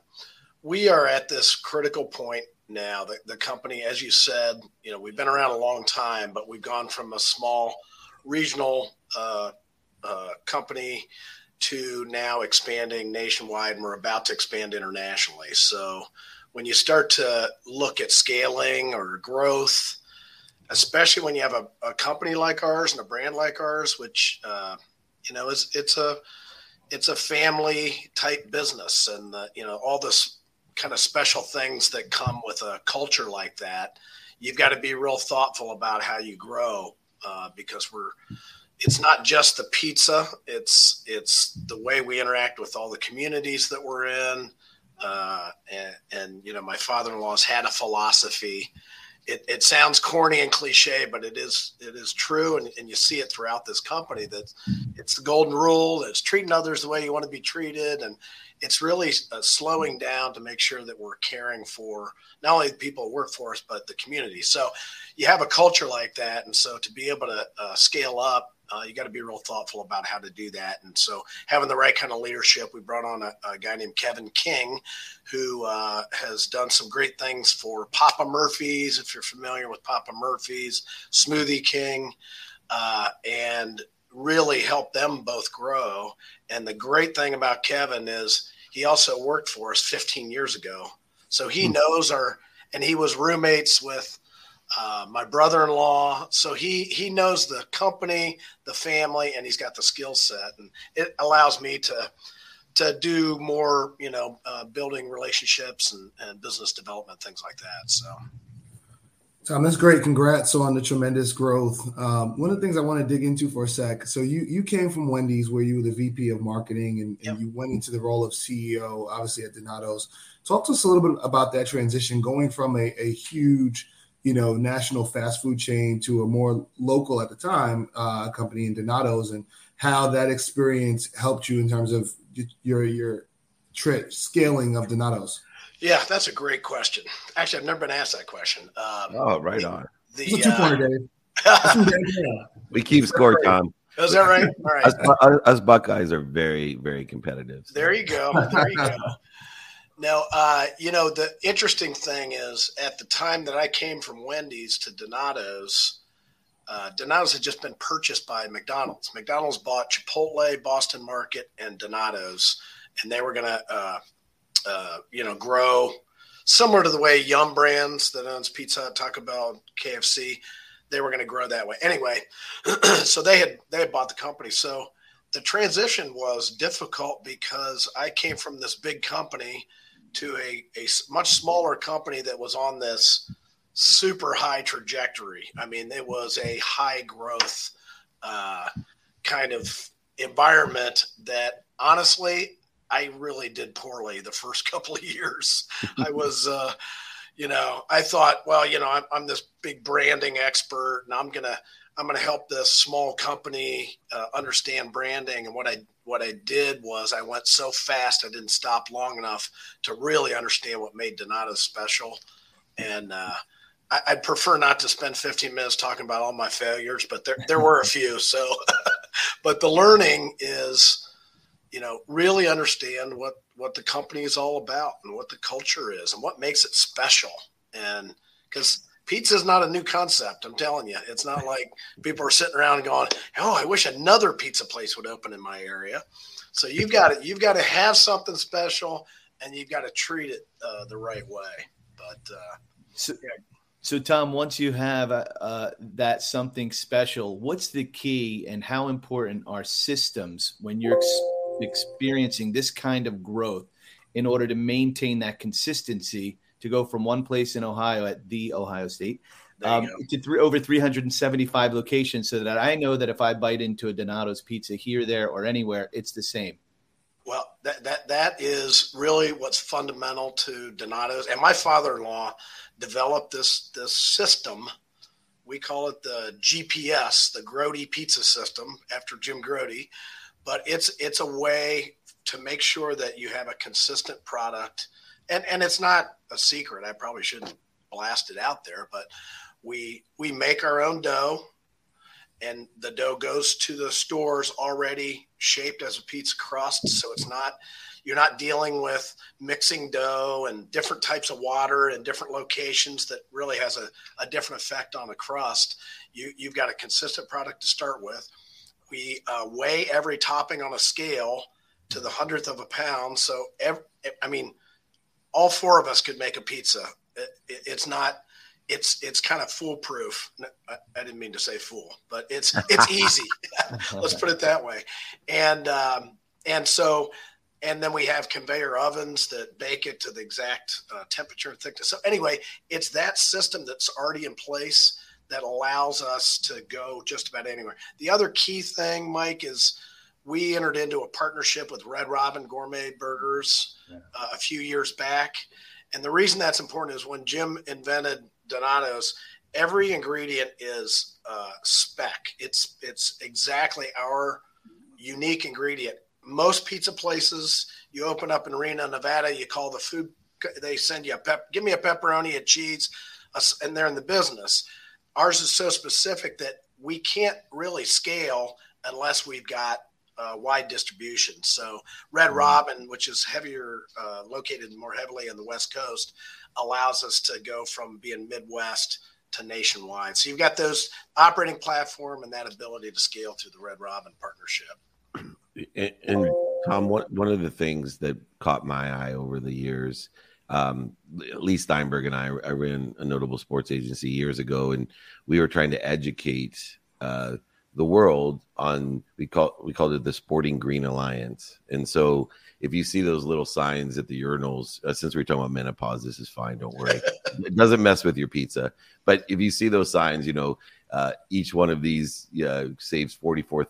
we are at this critical point now. The, the company, as you said, you know, we've been around a long time, but we've gone from a small regional uh, uh, company to now expanding nationwide, and we're about to expand internationally. So when you start to look at scaling or growth, especially when you have a, a company like ours and a brand like ours, which uh, you know is it's a it's a family type business, and the, you know all this kind of special things that come with a culture like that. You've got to be real thoughtful about how you grow uh, because we're it's not just the pizza it's it's the way we interact with all the communities that we're in uh, and, and, you know my father-in-law's had a philosophy it, it sounds corny and cliche but it is it is true and, and you see it throughout this company that it's the golden rule it's treating others the way you want to be treated and it's really uh, slowing down to make sure that we're caring for not only the people who work for us but the community so you have a culture like that and so to be able to uh, scale up uh, you got to be real thoughtful about how to do that. And so, having the right kind of leadership, we brought on a, a guy named Kevin King, who uh, has done some great things for Papa Murphy's. If you're familiar with Papa Murphy's, Smoothie King, uh, and really helped them both grow. And the great thing about Kevin is he also worked for us 15 years ago, so he mm-hmm. knows our. And he was roommates with uh, my brother-in-law. So he he knows the company, the family, and he's got the skill set, and it allows me to to do more, you know, uh, building relationships and, and business development, things like that. So. Tom, that's great. Congrats on the tremendous growth. Um, one of the things I want to dig into for a sec. So you you came from Wendy's, where you were the VP of marketing, and, and you went into the role of CEO, obviously at Donato's. Talk to us a little bit about that transition, going from a, a huge you know, national fast food chain to a more local at the time uh, company in Donato's, and how that experience helped you in terms of your your tri- scaling of Donato's. Yeah, that's a great question. Actually, I've never been asked that question. Um, oh, right the, on. The it's a two pointer, uh, Dave. we keep score, Tom. Is that right? All right. Us, us, us Buckeyes are very, very competitive. So. There you go. There you go. Now, uh, you know, the interesting thing is at the time that I came from Wendy's to Donato's, uh, Donato's had just been purchased by McDonald's. McDonald's bought Chipotle, Boston Market, and Donato's, and they were going to, uh, uh, you know, grow similar to the way Yum Brands that owns Pizza Hut, Taco Bell, KFC, they were going to grow that way. Anyway, so they had they had bought the company. So the transition was difficult because I came from this big company – to a, a much smaller company that was on this super high trajectory. I mean, it was a high growth uh, kind of environment that honestly, I really did poorly the first couple of years. I was, uh, you know, I thought, well, you know, I'm, I'm this big branding expert and I'm going to, I'm to help this small company uh, understand branding. And what I what I did was I went so fast I didn't stop long enough to really understand what made Donato special. And uh, I, would prefer not to spend 15 minutes talking about all my failures, but there there were a few. So, but the learning is, you know, really understand what what the company is all about and what the culture is and what makes it special. And because pizza is not a new concept. I'm telling you, it's not like people are sitting around going, "Oh, I wish another pizza place would open in my area." So you've got to you've got to have something special, and you've got to treat it uh, the right way. But uh, so, yeah. so Tom, once you have uh, uh, that something special, what's the key, and how important are systems when you're ex- experiencing this kind of growth in order to maintain that consistency? to go from one place in Ohio at the Ohio State um, to three, over 375 locations so that I know that if I bite into a Donato's pizza here, there, or anywhere, it's the same. Well, that, that, that is really what's fundamental to Donato's. And my father-in-law developed this, this system. We call it the GPS, the Grote pizza system after Jim Grote, but it's, it's a way to make sure that you have a consistent product – and and it's not a secret. I probably shouldn't blast it out there, but we we make our own dough and the dough goes to the stores already shaped as a pizza crust. So it's not you're not dealing with mixing dough and different types of water in different locations that really has a, a different effect on the crust. You, you've got a consistent product to start with. We uh, weigh every topping on a scale to the hundredth of a pound. So, every, I mean, all four of us could make a pizza. It, it, it's not it's it's kind of foolproof. I, I, didn't mean to say fool, but it's it's easy. Let's put it that way. And um, and so and then we have conveyor ovens that bake it to the exact uh, temperature and thickness. So anyway, it's that system that's already in place that allows us to go just about anywhere. The other key thing, Mike, is we entered into a partnership with Red Robin Gourmet Burgers yeah. uh, a few years back. And the reason that's important is when Jim invented Donato's, every ingredient is uh, spec. It's it's exactly our unique ingredient. Most pizza places, you open up in Reno, Nevada, you call the food, they send you a pep, give me a pepperoni, a cheese, a, and they're in the business. Ours is so specific that we can't really scale unless we've got uh, wide distribution. So Red mm-hmm. Robin, which is heavier, uh, located more heavily on the West Coast, allows us to go from being Midwest to nationwide. So you've got those operating platform and that ability to scale through the Red Robin partnership. And, and Tom, one one of the things that caught my eye over the years, um, Leigh Steinberg and I, I ran a notable sports agency years ago, and we were trying to educate uh, the world on we call we called it the Sporting Green Alliance, and so if you see those little signs at the urinals, uh, since we're talking about menopause, this is fine. Don't worry. it doesn't mess with your pizza. But if you see those signs, you know, uh, each one of these uh, saves 44,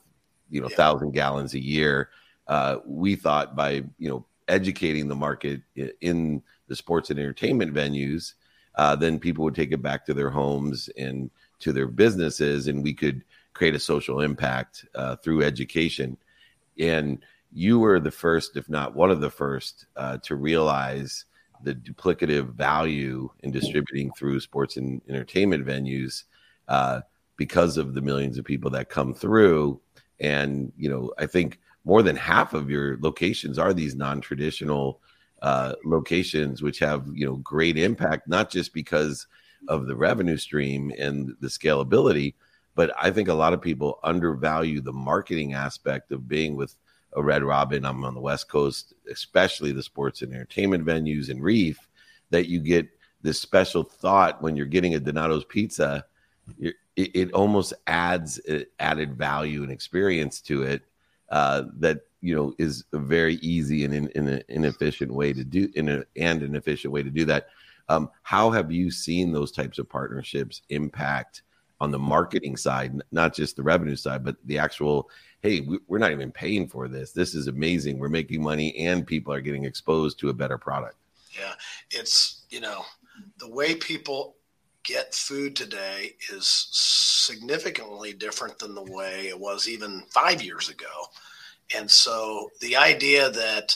you know, yeah. thousand gallons a year. Uh, we thought by, you know, educating the market in the sports and entertainment venues, uh, then people would take it back to their homes and to their businesses, and we could create a social impact uh, through education. And you were the first, if not one of the first, uh, to realize the duplicative value in distributing through sports and entertainment venues uh, because of the millions of people that come through. And, you know, I think more than half of your locations are these non traditional uh, locations, which have, you know, great impact, not just because of the revenue stream and the scalability, but I think a lot of people undervalue the marketing aspect of being with a Red Robin. I'm on the West Coast, especially the sports and entertainment venues and Reef, that you get this special thought when you're getting a Donato's pizza. It, it, almost adds added value and experience to it uh, that you know is a very easy and in, in an inefficient way to do in a, and an efficient way to do that. Um, how have you seen those types of partnerships impact on the marketing side, not just the revenue side, but the actual hey, we're not even paying for this. This is amazing. We're making money and people are getting exposed to a better product. Yeah. It's, you know, the way people get food today is significantly different than the way it was even five years ago. And so the idea that,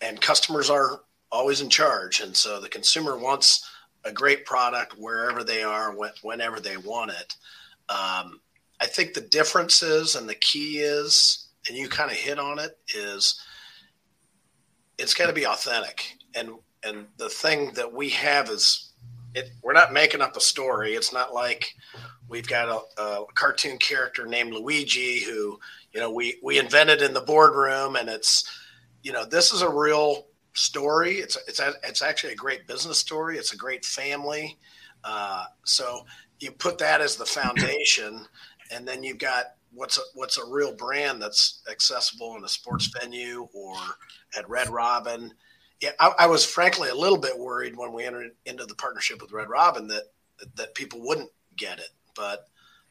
and customers are always in charge. And so the consumer wants a great product wherever they are, whenever they want it. Um, I think the difference is, and the key is, and you kind of hit on it, is it's got to be authentic. And and the thing that we have is, it, we're not making up a story. It's not like we've got a, a cartoon character named Luigi who, you know, we we invented in the boardroom, and it's, you know, this is a real story. It's it's it's actually a great business story. It's a great family. Uh, so you put that as the foundation and then you've got what's a, what's a real brand that's accessible in a sports venue or at Red Robin. Yeah, I, I, was frankly a little bit worried when we entered into the partnership with Red Robin that that people wouldn't get it, but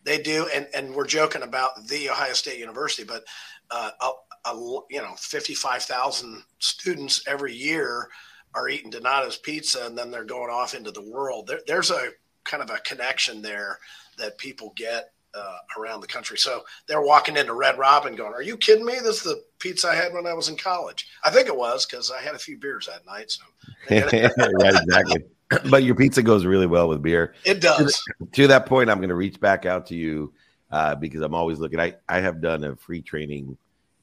they do. And and we're joking about the Ohio State University, but uh, a, a, you know, fifty five thousand students every year are eating Donato's pizza, and then they're going off into the world. There, there's a kind of a connection there that people get uh, around the country. So they're walking into Red Robin going, Are you kidding me? This is the pizza I had when I was in college. I think it was because I had a few beers that night. So, yeah, exactly. But your pizza goes really well with beer. It does. To, that point, I'm going to reach back out to you uh, because I'm always looking. I I have done a free training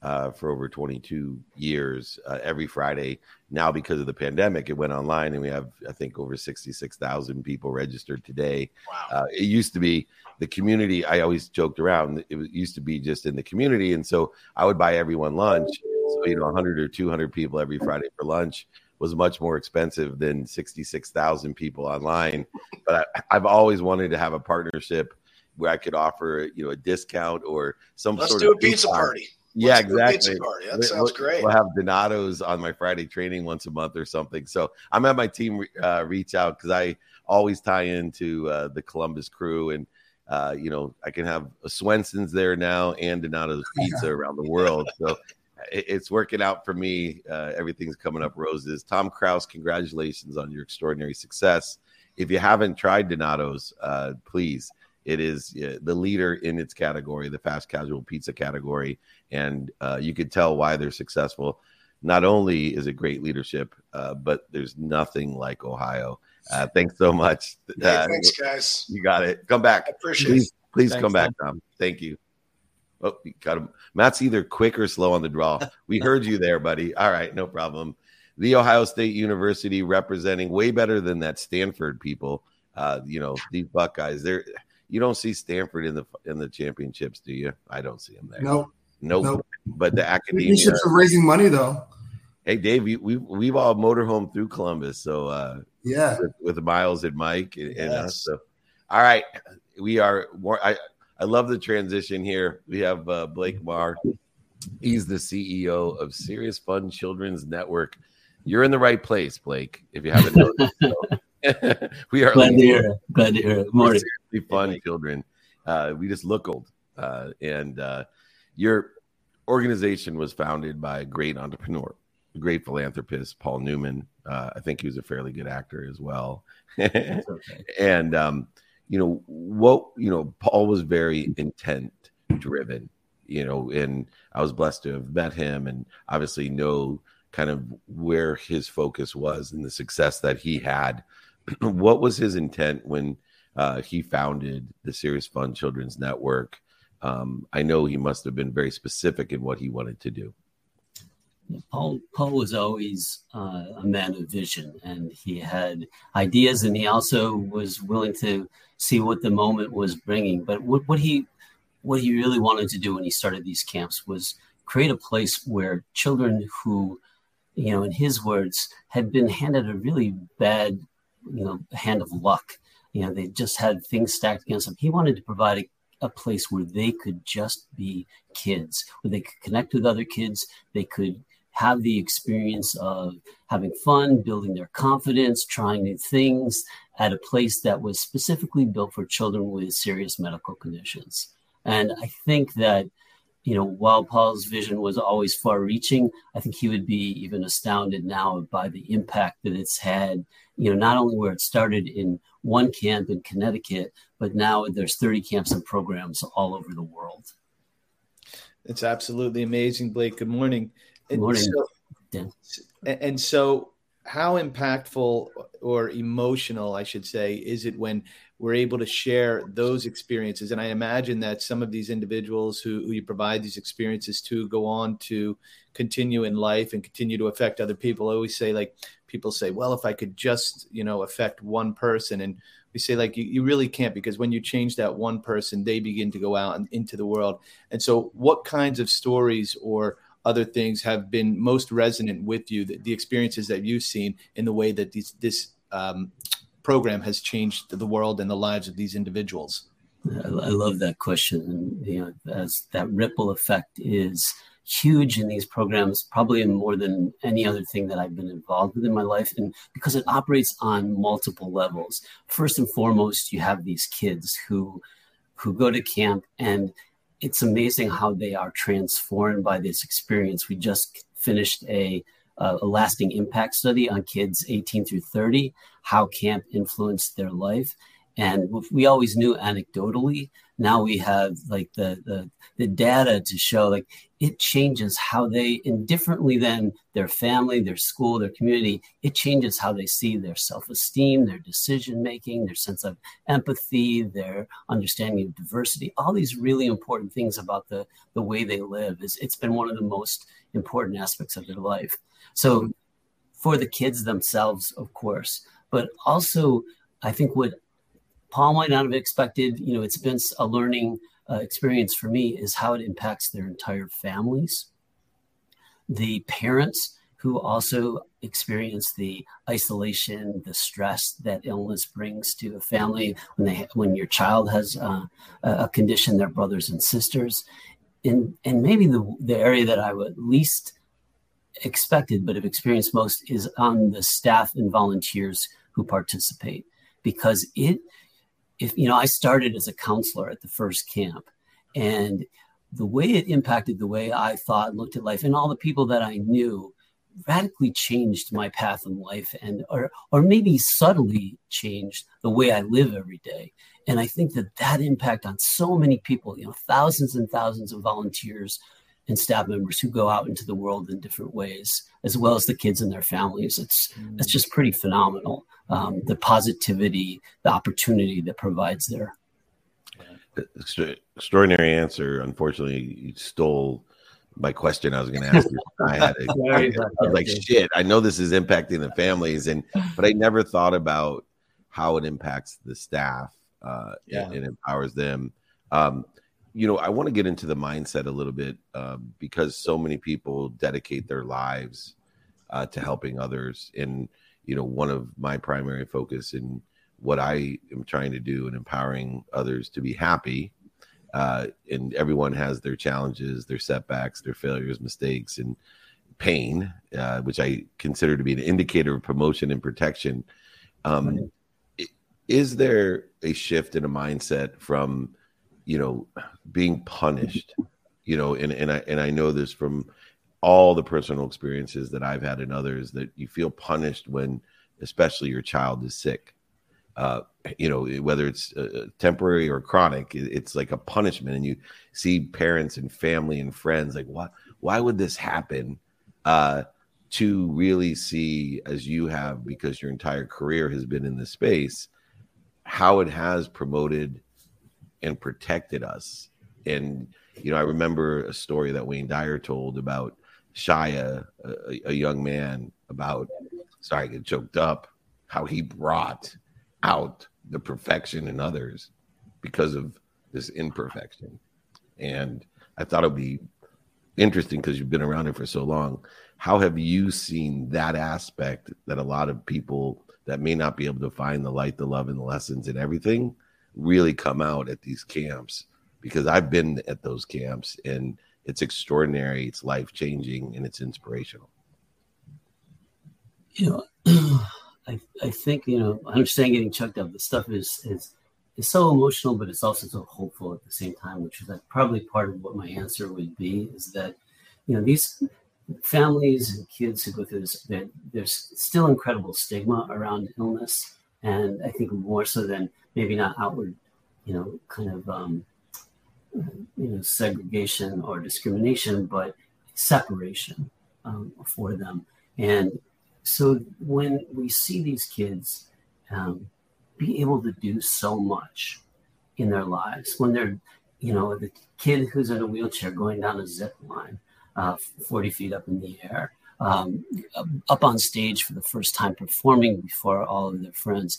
uh, for over 22 years uh, every Friday. Now, because of the pandemic, it went online, and we have, I think, over 66,000 people registered today. Wow. Uh, it used to be the community. I always joked around. It used to be just in the community, and so I would buy everyone lunch. So you know, 100 or 200 people every Friday for lunch was much more expensive than 66,000 people online. But I, I've always wanted to have a partnership where I could offer, you know, a discount or some Let's sort do of a pizza party. Yeah, exactly. Pizza party. That sounds great. We'll have Donato's on my Friday training once a month or something. So I'm at my team uh, reach out because I always tie into uh, the Columbus crew, and uh, you know I can have a Swenson's there now and Donato's Pizza around the world. So it, it's working out for me. Uh, everything's coming up roses. Tom Krouse, congratulations on your extraordinary success. If you haven't tried Donato's, uh, please it is uh, the leader in its category, the fast casual pizza category, and uh, you could tell why they're successful. Not only is it great leadership, uh, but there's nothing like Ohio. Uh, thanks so much. Hey, uh, thanks, guys. You got it. Come back. I appreciate please, it. Please Thanks, come back, Tom. Thank you. Oh, you got him. Matt's either quick or slow on the draw. We heard you there, buddy. All right, no problem. The Ohio State University representing way better than that Stanford people. Uh, you know, these Buckeyes, they're you don't see Stanford in the in the championships, do you? I don't see them there. Nope. Nope. Nope. But the academia. Are raising money though. Hey Dave, we, we we've all motorhome through Columbus, so uh, yeah, with, with Miles and Mike and, and us. So, all right, we are more. I I love the transition here. We have uh, Blake Maher. He's the CEO of Serious Fun Children's Network. You're in the right place, Blake. If you haven't noticed, so. we are Glad to hear it. Glad to hear it. Morning. seriously fun children. Uh, we just look old. Uh, and uh, your organization was founded by a great entrepreneur, a great philanthropist, Paul Newman. Uh, I think he was a fairly good actor as well. Okay. and um, you know what? You know, Paul was very intent driven. You know, and I was blessed to have met him, and obviously know kind of where his focus was and the success that he had. what was his intent when uh, he founded the Serious Fun Children's Network? Um, I know he must have been very specific in what he wanted to do. Paul, Paul was always uh, a man of vision, and he had ideas, and he also was willing to see what the moment was bringing. But what, what he what he really wanted to do when he started these camps was create a place where children who, you know, in his words, had been handed a really bad, you know, hand of luck. You know, they just had things stacked against them. He wanted to provide a, a place where they could just be kids, where they could connect with other kids, they could have the experience of having fun, building their confidence, trying new things at a place that was specifically built for children with serious medical conditions. And I think that, you know, while Paul's vision was always far reaching, I think he would be even astounded now by the impact that it's had, you know, not only where it started in one camp in Connecticut, but now there's 30 camps and programs all over the world. It's absolutely amazing, Blake. Good morning. Good morning. And so, Dan. and so, how impactful or emotional, I should say, is it when we're able to share those experiences? And I imagine that some of these individuals who, who you provide these experiences to go on to continue in life and continue to affect other people. I always say, like, people say, well, if I could just, you know, affect one person. And we say, like, you, you really can't because when you change that one person, they begin to go out and into the world. And so, what kinds of stories or other things have been most resonant with you, the, the experiences that you've seen in the way that these, this um, program has changed the world and the lives of these individuals? I, love that question. You know, as that ripple effect is huge in these programs, probably more than any other thing that I've been involved with in my life. And because it operates on multiple levels. First and foremost, you have these kids who who go to camp and it's amazing how they are transformed by this experience. We just finished a, a, lasting impact study on kids 18 through 30, how camp influenced their life. And we always knew anecdotally. Now we have like the, the the data to show like it changes how they indifferently than their family, their school, their community, it changes how they see their self-esteem, their decision making, their sense of empathy, their understanding of diversity, all these really important things about the, the way they live. Is it's been one of the most important aspects of their life. So for the kids themselves, of course, but also I think what Paul might not have expected, you know, it's been a learning uh, experience for me is how it impacts their entire families. The parents who also experience the isolation, the stress that illness brings to a family when they when your child has uh, a condition, their brothers and sisters, and and maybe the the area that I would least expected but have experienced most is on the staff and volunteers who participate because it if you know i started as a counselor at the first camp and the way it impacted the way i thought looked at life and all the people that i knew radically changed my path in life and or or maybe subtly changed the way i live every day. And i think that that impact on so many people you know thousands and thousands of volunteers and staff members who go out into the world in different ways, as well as the kids and their families. It's it's just pretty phenomenal. Um, the positivity, the opportunity that provides there. Extraordinary answer. Unfortunately, you stole my question. I was going to ask you. I had a, I, I like, shit. I know this is impacting the families, and but I never thought about how it impacts the staff. Uh, yeah. and, and empowers them. Um, you know, I want to get into the mindset a little bit uh, because so many people dedicate their lives uh, to helping others. And, you know, one of my primary focus in what I am trying to do and empowering others to be happy. Uh, and everyone has their challenges, their setbacks, their failures, mistakes, and pain, uh, which I consider to be an indicator of promotion and protection. Um, is there a shift in a mindset from you know, being punished, you know, and, and I and I know this from all the personal experiences that I've had and others that you feel punished when especially your child is sick. Uh, you know, whether it's uh, temporary or chronic, it's like a punishment. And you see parents and family and friends like, what? Why would this happen? Uh, to really see, as you have, because your entire career has been in this space, how it has promoted and protected us. And you know, I remember a story that Wayne Dyer told about Shaya, a, a young man, about sorry, I get choked up, how he brought out the perfection in others because of this imperfection. And I thought it'd be interesting because you've been around it for so long. How have you seen that aspect that a lot of people that may not be able to find the light, the love, and the lessons and everything really come out at these camps because I've been at those camps and it's extraordinary, it's life changing, and it's inspirational. You know, I, I think you know I understand getting chucked up. The stuff is is is so emotional, but it's also so hopeful at the same time, which is like probably part of what my answer would be is that you know these families and kids who go through this, there's still incredible stigma around illness, and I think more so than maybe not outward, you know, kind of um, you know segregation or discrimination, but separation um, for them. And so when we see these kids um, be able to do so much in their lives, when they're, you know, the kid who's in a wheelchair going down a zip line, uh, 40 feet up in the air, um, up on stage for the first time performing before all of their friends.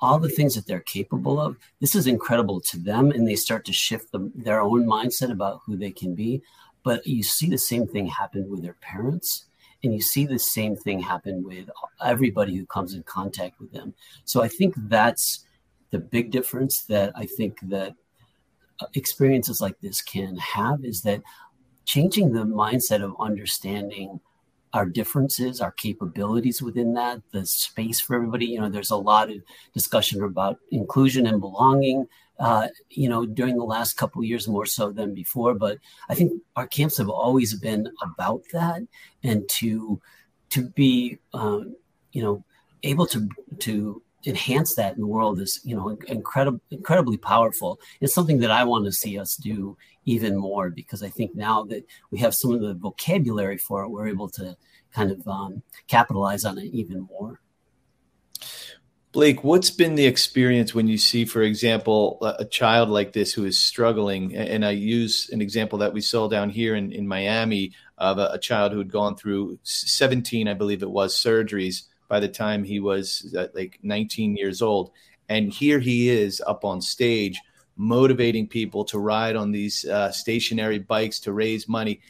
All the things that they're capable of this is incredible to them and they start to shift the, their own mindset about who they can be. But you see the same thing happen with their parents and you see the same thing happen with everybody who comes in contact with them. So i think that's the big difference that i think that uh, experiences like this can have is that changing the mindset of understanding our differences, our capabilities within that, the space for everybody. You know, there's a lot of discussion about inclusion and belonging. Uh, you know, during the last couple years, more so than before. But I think our camps have always been about that, and to to be, um, you know, able to to enhance that in the world is you know incredible incredibly powerful it's something that i want to see us do even more because i think now that we have some of the vocabulary for it we're able to kind of um, capitalize on it even more Blake, what's been the experience when you see, for example, a child like this who is struggling? And I use an example that we saw down here in, in Miami of a, a child who had gone through 17, I believe it was, surgeries by the time he was uh, like 19 years old. And here he is up on stage motivating people to ride on these uh, stationary bikes to raise money.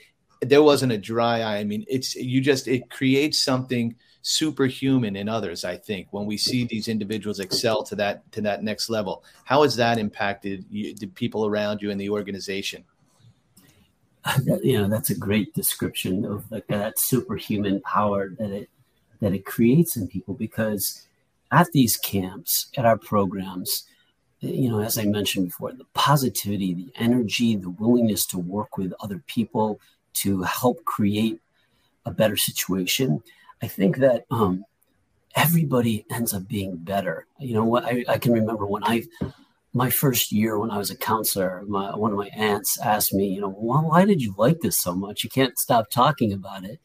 There wasn't a dry eye. I mean, it's you just it creates something superhuman in others. I think when we see these individuals excel to that to that next level, how has that impacted you, the people around you and the organization? You know, that's a great description of like that superhuman power that it that it creates in people because at these camps, at our programs, you know, as I mentioned before, the positivity, the energy, the willingness to work with other people to help create a better situation. I think that um, everybody ends up being better. You know, what I, I can remember when I, my first year when I was a counselor, my, one of my aunts asked me, you know, well, why did you like this so much? You can't stop talking about it.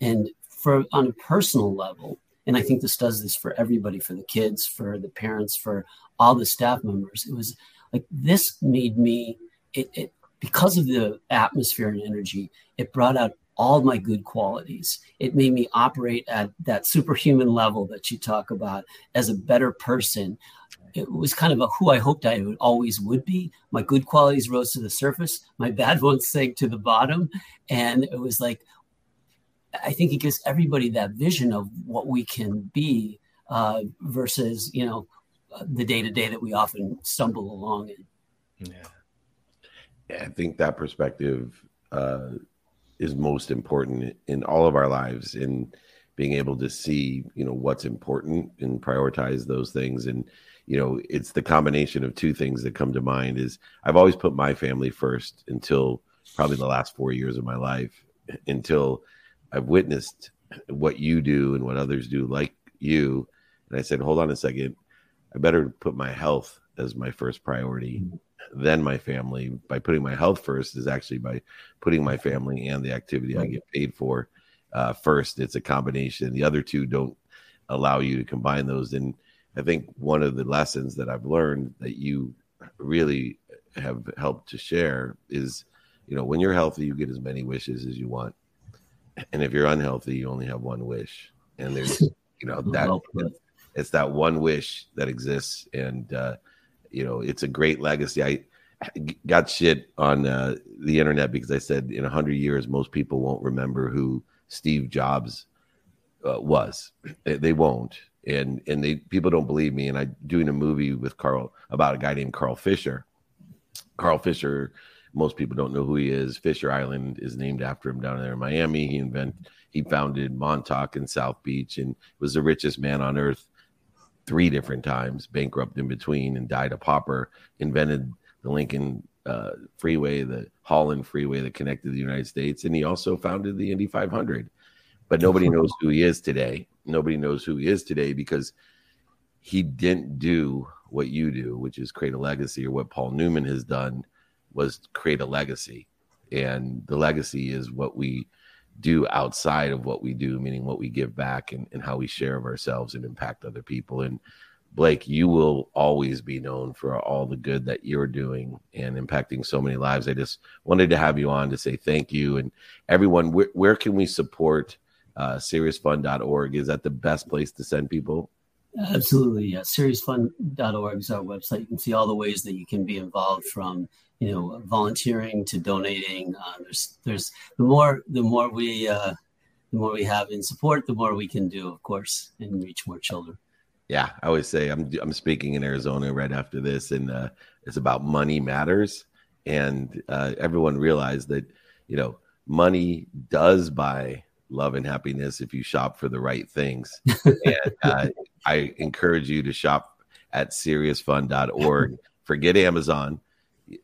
And for on a personal level, and I think this does this for everybody, for the kids, for the parents, for all the staff members. It was like this made me it, it because of the atmosphere and energy, it brought out all my good qualities. It made me operate at that superhuman level that you talk about as a better person. It was kind of a who I hoped I would always would be. My good qualities rose to the surface, my bad ones sank to the bottom. And it was like, I think it gives everybody that vision of what we can be uh, versus, you know, the day to day that we often stumble along in. Yeah. yeah I think that perspective uh, is most important in all of our lives in being able to see, you know, what's important and prioritize those things. And, you know, it's the combination of two things that come to mind is I've always put my family first until probably the last four years of my life until I've witnessed what you do and what others do like you. And I said, hold on a second. I better put my health as my first priority, then my family. By putting my health first is actually by putting my family and the activity. I get paid for uh, first. It's a combination. The other two don't allow you to combine those. And I think one of the lessons that I've learned that you really have helped to share is, you know, when you're healthy, you get as many wishes as you want and if you're unhealthy, you only have one wish. And there's, you know, that it's that one wish that exists. And, uh, you know, it's a great legacy. I got shit on uh, the internet because I said in a hundred years, most people won't remember who Steve Jobs uh, was. They won't. And, and they, people don't believe me. And I'm doing a movie with Carl about a guy named Carl Fisher. Carl Fisher most people don't know who he is. Fisher Island is named after him down there in Miami. He invented, he founded Montauk and South Beach and was the richest man on earth three different times, bankrupt in between, and died a pauper. Invented the Lincoln uh, Freeway, the Holland Freeway that connected the United States, and he also founded the Indy 500. But nobody knows who he is today. Nobody knows who he is today because he didn't do what you do, which is create a legacy, or what Paul Newman has done was create a legacy. And the legacy is what we do outside of what we do, meaning what we give back and, and how we share of ourselves and impact other people. And Blake, you will always be known for all the good that you're doing and impacting so many lives. I just wanted to have you on to say thank you. And everyone, where, where can we support uh, seriousfun.org? Is that the best place to send people? Absolutely. Yeah. Seriousfun.org is our website. You can see all the ways that you can be involved from you know volunteering to donating uh, there's there's the more the more we uh, the more we have in support the more we can do of course and reach more children yeah i always say i'm i'm speaking in arizona right after this and uh, it's about money matters and uh, everyone realized that you know money does buy love and happiness if you shop for the right things and uh, i encourage you to shop at seriousfun.org forget amazon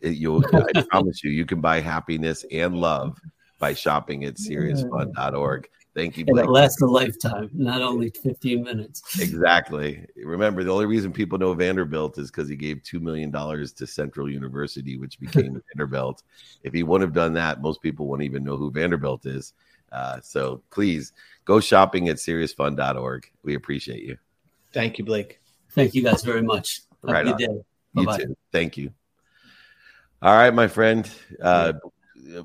You'll, I promise you, you can buy happiness and love by shopping at seriousfun.org. Thank you, And Blake. it lasts a lifetime, not only 15 minutes. Exactly. Remember, the only reason people know Vanderbilt is because he gave $2 million to Central University, which became Vanderbilt. If he wouldn't have done that, most people wouldn't even know who Vanderbilt is. Uh, so please go shopping at seriousfun.org. We appreciate you. Thank you, Blake. Thank you guys very much. Have Right a good on. day. You Bye-bye. too. Thank you. All right, my friend. Uh,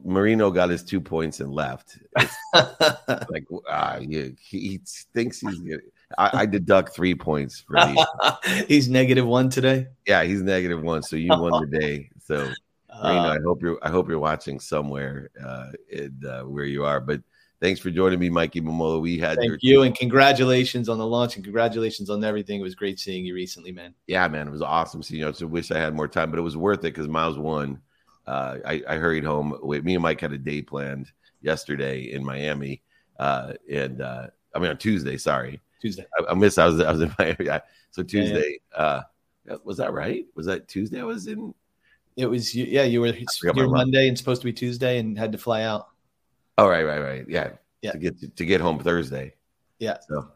Marino got his two points and left. Like uh, he, he thinks he's. Gonna, I, I deduct three points for these. He's negative one today. Yeah, he's negative one, so you won the day. So Marino, Uh, I hope you're I hope you're watching somewhere uh, in, uh, where you are. But thanks for joining me, Mikey Momola. We had your thank you and congratulations on the launch and congratulations on everything. It was great seeing you recently, man. yeah, man, it was awesome seeing you. I just wish I had more time, but it was worth it because Miles won. Uh, I, I hurried home. Wait, me and Mike had a day planned yesterday in Miami, uh, and uh, I mean on Tuesday. Sorry, Tuesday. I, I missed. I was I was in Miami. Yeah. So Tuesday. Uh, was that right? Was that Tuesday? I was in. It was yeah, you were my you're. Monday and supposed to be Tuesday and had to fly out. Oh right, right, right. Yeah, Yeah. To get to, get home Thursday. Yeah. So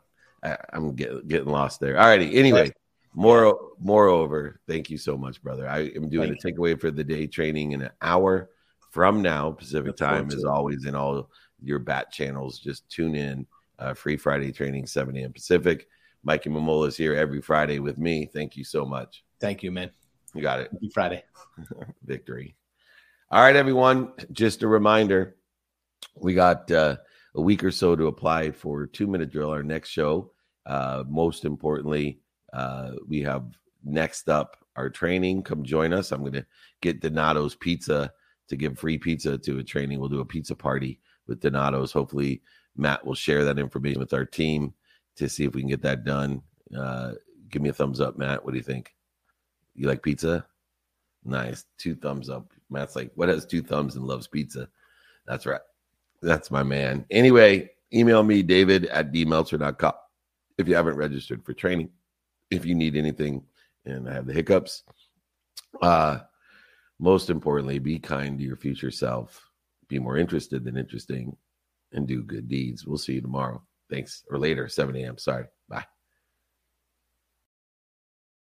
I, I'm get, getting lost there. All righty. Anyway, more moreover, thank you so much, brother. I am doing Thank a takeaway for the day training in an hour from now. Pacific time to is always in all your bat channels. Just tune in. Uh, free Friday training, 7 a.m. Pacific. Mikey Momola is here every Friday with me. Thank you so much. Thank you, man. You got it Friday. victory. All right, everyone. Just a reminder we got uh, a week or so to apply for Two Minute Drill, our next show. Uh, most importantly, uh, we have next up our training. Come join us. I'm going to get Donato's Pizza to give free pizza to a training. We'll do a pizza party with Donato's. Hopefully, Matt will share that information with our team to see if we can get that done. Uh, give me a thumbs up, Matt. What do you think? You like pizza? Nice. Two thumbs up. Matt's like, what has two thumbs and loves pizza? That's right. That's my man. Anyway, email me, david at dmeltzer.com if you haven't registered for training. If you need anything and I have the hiccups. Uh most importantly, be kind to your future self. Be more interested than interesting and do good deeds. We'll see you tomorrow. Thanks. Or later, 7 a.m. Sorry.